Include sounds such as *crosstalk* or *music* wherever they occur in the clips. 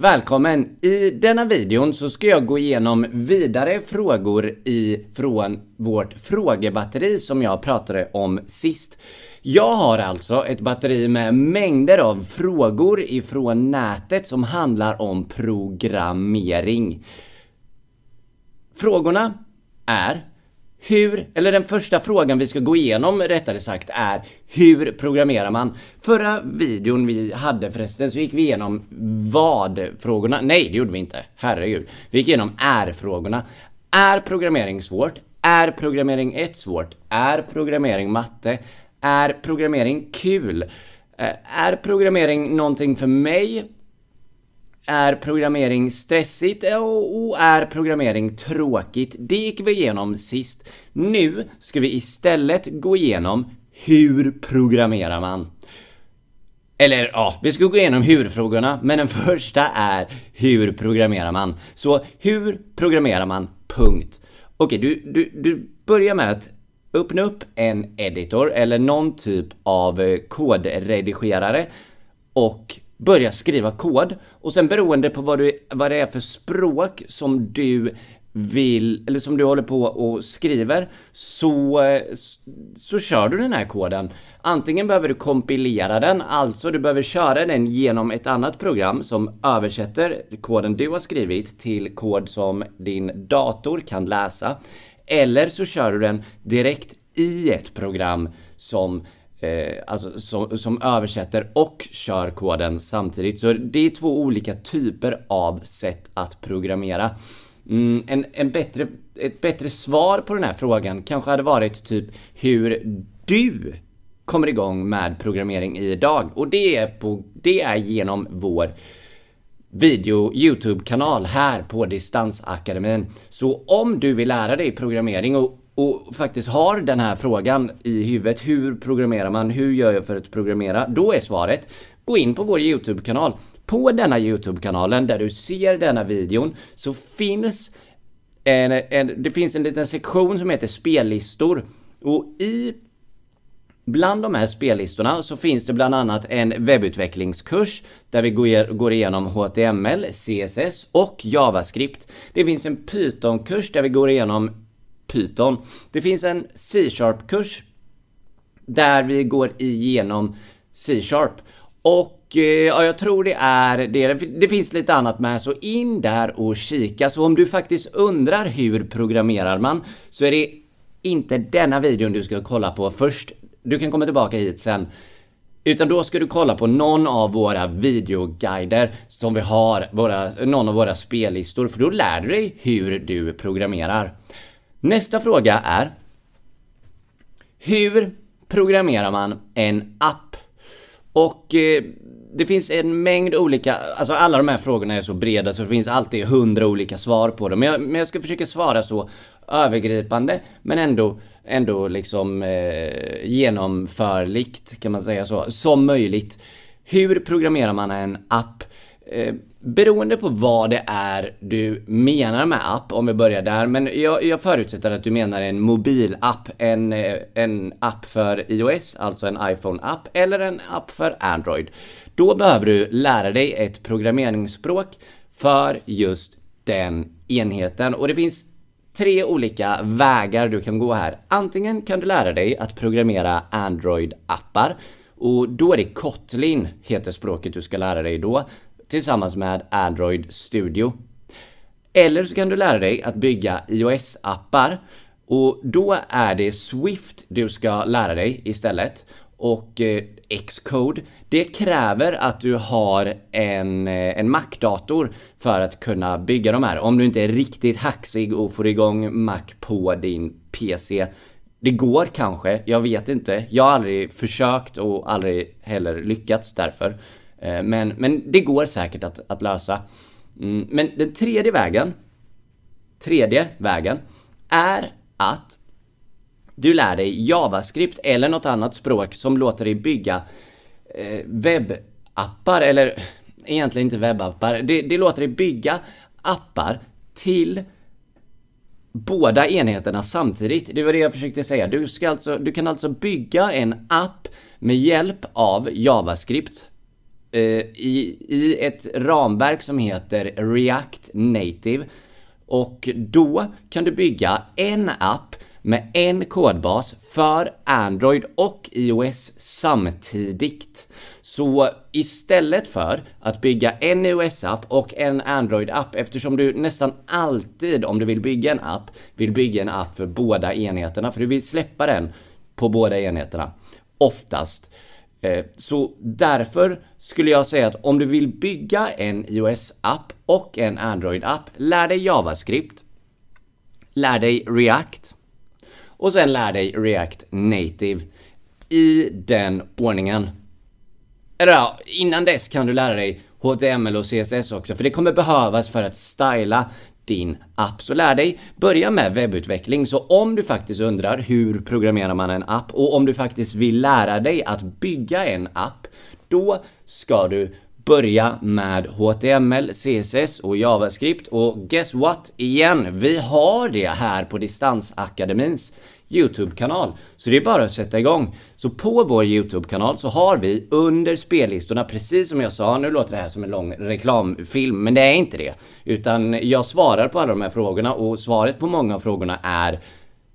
Välkommen! I denna videon så ska jag gå igenom vidare frågor ifrån vårt frågebatteri som jag pratade om sist. Jag har alltså ett batteri med mängder av frågor ifrån nätet som handlar om programmering. Frågorna är hur, eller den första frågan vi ska gå igenom rättare sagt är Hur programmerar man? Förra videon vi hade förresten så gick vi igenom vad-frågorna. Nej, det gjorde vi inte. Herregud. Vi gick igenom är-frågorna. Är programmering svårt? Är programmering 1 svårt? Är programmering matte? Är programmering kul? Eh, är programmering någonting för mig? Är programmering stressigt och är programmering tråkigt? Det gick vi igenom sist. Nu ska vi istället gå igenom hur programmerar man? Eller ja, vi ska gå igenom hur-frågorna, men den första är hur programmerar man? Så hur programmerar man? Punkt. Okej, du, du, du börjar med att öppna upp en editor eller någon typ av kodredigerare och börja skriva kod och sen beroende på vad, du, vad det är för språk som du vill, eller som du håller på och skriver, så, så kör du den här koden. Antingen behöver du kompilera den, alltså du behöver köra den genom ett annat program som översätter koden du har skrivit till kod som din dator kan läsa. Eller så kör du den direkt i ett program som eh, alltså, som, som översätter och kör koden samtidigt. Så det är två olika typer av sätt att programmera. Mm, en, en bättre, ett bättre svar på den här frågan kanske hade varit typ hur du kommer igång med programmering idag. Och det är, på, det är genom vår video Youtube-kanal här på Distansakademin. Så om du vill lära dig programmering och och faktiskt har den här frågan i huvudet, hur programmerar man, hur gör jag för att programmera? Då är svaret, gå in på vår YouTube-kanal. På denna YouTube-kanalen där du ser denna videon så finns en, en, det finns en liten sektion som heter spellistor och i Bland de här spellistorna så finns det bland annat en webbutvecklingskurs där vi går igenom HTML, CSS och JavaScript. Det finns en Python-kurs där vi går igenom Python. Det finns en C-sharp-kurs där vi går igenom C-sharp. Och eh, ja, jag tror det är det. Det finns lite annat med, så in där och kika. Så om du faktiskt undrar hur programmerar man så är det inte denna videon du ska kolla på först. Du kan komma tillbaka hit sen. Utan då ska du kolla på någon av våra videoguider som vi har, våra, någon av våra spellistor, för då lär du dig hur du programmerar. Nästa fråga är Hur programmerar man en app? Och eh, det finns en mängd olika, alltså alla de här frågorna är så breda så det finns alltid hundra olika svar på dem. Men jag, men jag ska försöka svara så övergripande men ändå, ändå liksom eh, genomförligt kan man säga så, som möjligt. Hur programmerar man en app? Eh, beroende på vad det är du menar med app, om vi börjar där, men jag, jag förutsätter att du menar en mobilapp, en, eh, en app för iOS, alltså en iPhone-app, eller en app för Android. Då behöver du lära dig ett programmeringsspråk för just den enheten och det finns tre olika vägar du kan gå här. Antingen kan du lära dig att programmera Android-appar och då är det Kotlin, heter språket du ska lära dig då tillsammans med Android Studio. Eller så kan du lära dig att bygga iOS-appar och då är det Swift du ska lära dig istället. Och eh, Xcode, det kräver att du har en, eh, en Mac-dator för att kunna bygga de här. Om du inte är riktigt hacksig och får igång Mac på din PC. Det går kanske, jag vet inte. Jag har aldrig försökt och aldrig heller lyckats därför. Eh, men, men det går säkert att, att lösa. Mm, men den tredje vägen, tredje vägen, är att du lär dig JavaScript eller något annat språk som låter dig bygga eh, webbappar, eller egentligen inte webbappar. Det, det låter dig bygga appar till båda enheterna samtidigt. Det var det jag försökte säga. Du, ska alltså, du kan alltså bygga en app med hjälp av JavaScript Eh, i, i ett ramverk som heter React Native. Och då kan du bygga en app med en kodbas för Android och iOS samtidigt. Så istället för att bygga en iOS-app och en Android-app, eftersom du nästan alltid om du vill bygga en app, vill bygga en app för båda enheterna, för du vill släppa den på båda enheterna. Oftast. Eh, så därför skulle jag säga att om du vill bygga en iOS-app och en Android-app, lär dig JavaScript, lär dig React och sen lär dig React Native i den ordningen. Eller ja, innan dess kan du lära dig HTML och CSS också, för det kommer behövas för att styla din app. Så lär dig börja med webbutveckling. Så om du faktiskt undrar hur programmerar man en app och om du faktiskt vill lära dig att bygga en app, då ska du börja med HTML, CSS och JavaScript och guess what? Igen, vi har det här på Distansakademins YouTube-kanal. Så det är bara att sätta igång. Så på vår YouTube-kanal så har vi under spellistorna, precis som jag sa, nu låter det här som en lång reklamfilm, men det är inte det. Utan jag svarar på alla de här frågorna och svaret på många av frågorna är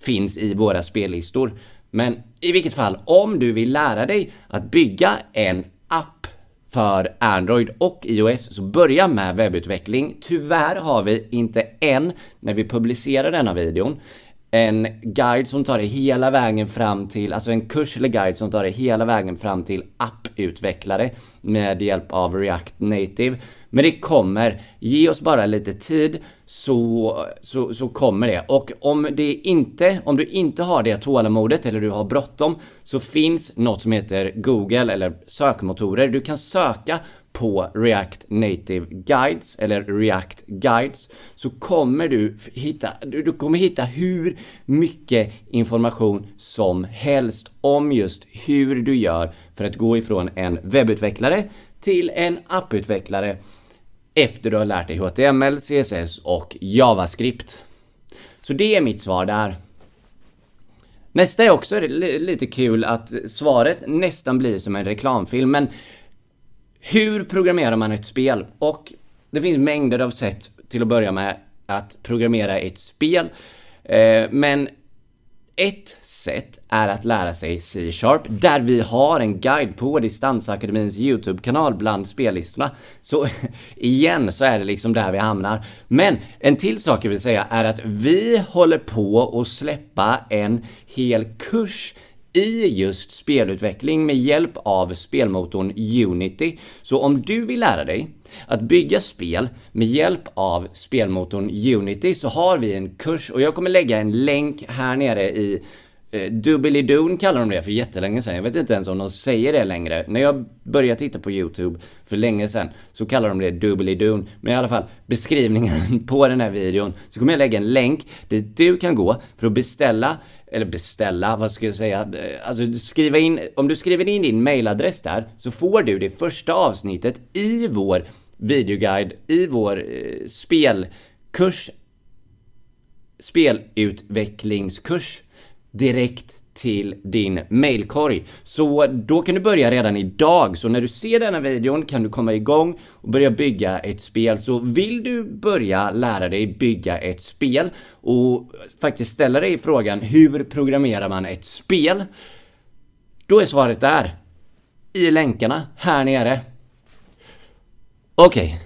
finns i våra spellistor. Men i vilket fall, om du vill lära dig att bygga en app för Android och iOS, så börja med webbutveckling. Tyvärr har vi inte än, när vi publicerar denna videon, en guide som tar dig hela vägen fram till, alltså en kurs eller guide som tar dig hela vägen fram till apputvecklare med hjälp av React Native. Men det kommer, ge oss bara lite tid så, så, så kommer det. Och om det inte, om du inte har det tålamodet eller du har bråttom så finns något som heter Google eller sökmotorer. Du kan söka på React Native Guides eller React Guides så kommer du hitta, du kommer hitta hur mycket information som helst om just hur du gör för att gå ifrån en webbutvecklare till en apputvecklare efter du har lärt dig HTML, CSS och JavaScript. Så det är mitt svar där. Nästa är också lite kul att svaret nästan blir som en reklamfilm, men hur programmerar man ett spel? Och det finns mängder av sätt till att börja med att programmera ett spel. Eh, men ett sätt är att lära sig C-sharp, där vi har en guide på Distansakademins YouTube-kanal bland spellistorna. Så *laughs* igen så är det liksom där vi hamnar. Men en till sak jag vill säga är att vi håller på att släppa en hel kurs i just spelutveckling med hjälp av spelmotorn Unity. Så om du vill lära dig att bygga spel med hjälp av spelmotorn Unity så har vi en kurs och jag kommer lägga en länk här nere i eh, Doobly-Doon kallar de det för jättelänge sedan. Jag vet inte ens om de säger det längre. När jag började titta på YouTube för länge sedan så kallar de det Doobly-Doon. Men i alla fall, beskrivningen *laughs* på den här videon så kommer jag lägga en länk dit du kan gå för att beställa eller beställa, vad ska jag säga, eh, alltså skriva in, om du skriver in din mailadress där så får du det första avsnittet i vår videoguide, i vår eh, spelkurs, spelutvecklingskurs direkt till din mailkorg. Så då kan du börja redan idag. Så när du ser denna videon kan du komma igång och börja bygga ett spel. Så vill du börja lära dig bygga ett spel och faktiskt ställa dig frågan hur programmerar man ett spel? Då är svaret där. I länkarna här nere. Okej. Okay.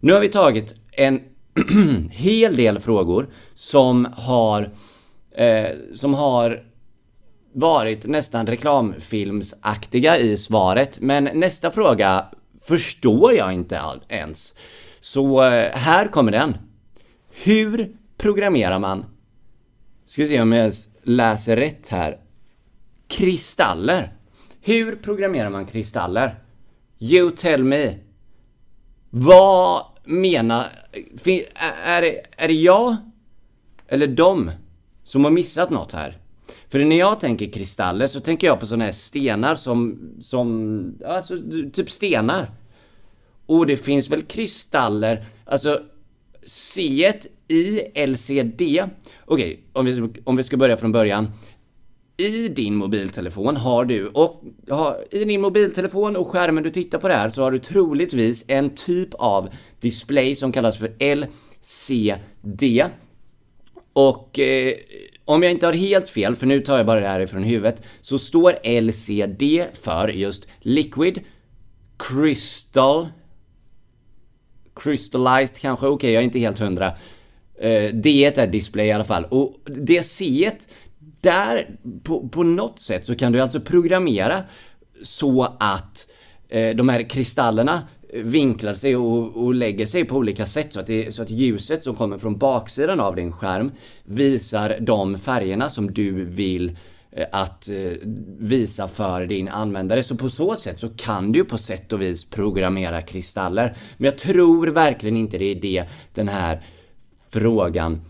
Nu har vi tagit en *clears throat* hel del frågor som har eh, som har varit nästan reklamfilmsaktiga i svaret. Men nästa fråga förstår jag inte ens. Så eh, här kommer den. Hur programmerar man? Ska se om jag ens läser rätt här. Kristaller. Hur programmerar man kristaller? You tell me. Vad menar... Är det, är det jag? Eller dem? Som har missat något här? För när jag tänker kristaller så tänker jag på sådana här stenar som, som, alltså typ stenar. Och det finns väl kristaller, alltså C i LCD. Okej, okay, om, vi, om vi ska börja från början. i din mobiltelefon har du, och har, i din mobiltelefon och skärmen du tittar på det här så har du troligtvis en typ av display som kallas för LCD. Och eh, om jag inte har helt fel, för nu tar jag bara det här ifrån huvudet, så står LCD för just Liquid Crystal Crystallized kanske, okej okay, jag är inte helt hundra. Eh, D är display i alla fall. Och det C där, på, på något sätt så kan du alltså programmera så att eh, de här kristallerna vinklar sig och, och, lägger sig på olika sätt så att, det, så att ljuset som kommer från baksidan av din skärm visar de färgerna som du vill eh, att eh, visa för din användare. Så på så sätt så kan du på sätt och vis programmera kristaller. Men jag tror verkligen inte det är det den här frågan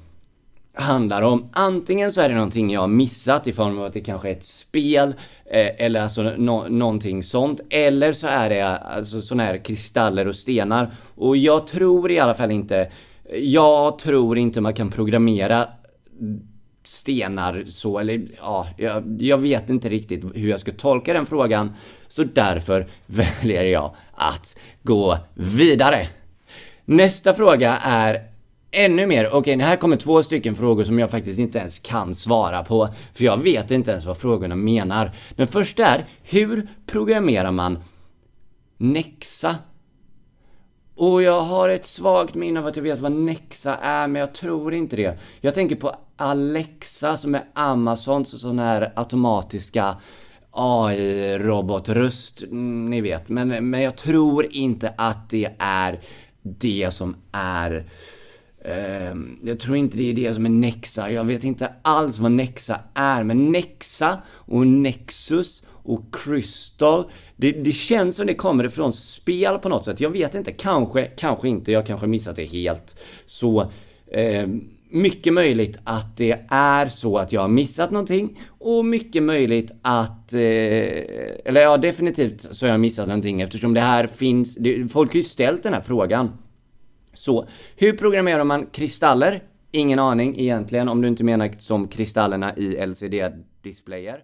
handlar om. Antingen så är det någonting jag har missat i form av att det kanske är ett spel eh, eller alltså no någonting sånt. Eller så är det alltså sådana här kristaller och stenar. Och jag tror i alla fall inte, jag tror inte man kan programmera stenar så, eller ja, jag, jag vet inte riktigt hur jag ska tolka den frågan. Så därför *laughs* väljer jag att gå vidare. Nästa fråga är ännu mer, okej okay, här kommer två stycken frågor som jag faktiskt inte ens kan svara på. För jag vet inte ens vad frågorna menar. Den första är, hur programmerar man Nexa? Och jag har ett svagt minne av att jag vet vad Nexa är, men jag tror inte det. Jag tänker på Alexa som är Amazons sån här automatiska AI-robotröst, mm, ni vet. Men, men jag tror inte att det är det som är Ehm, jag tror inte det är det som är Nexa. Jag vet inte alls vad Nexa är. Men Nexa och Nexus och Crystal. Det, det känns som det kommer ifrån spel på något sätt. Jag vet inte. Kanske, kanske inte. Jag kanske missat det helt. Så eh, mycket möjligt att det är så att jag har missat någonting och mycket möjligt att, eh, eller ja definitivt så har jag missat någonting eftersom det här finns, det, folk har ju ställt den här frågan. Så, hur programmerar man kristaller? Ingen aning egentligen om du inte menar som kristallerna i LCD-displayer.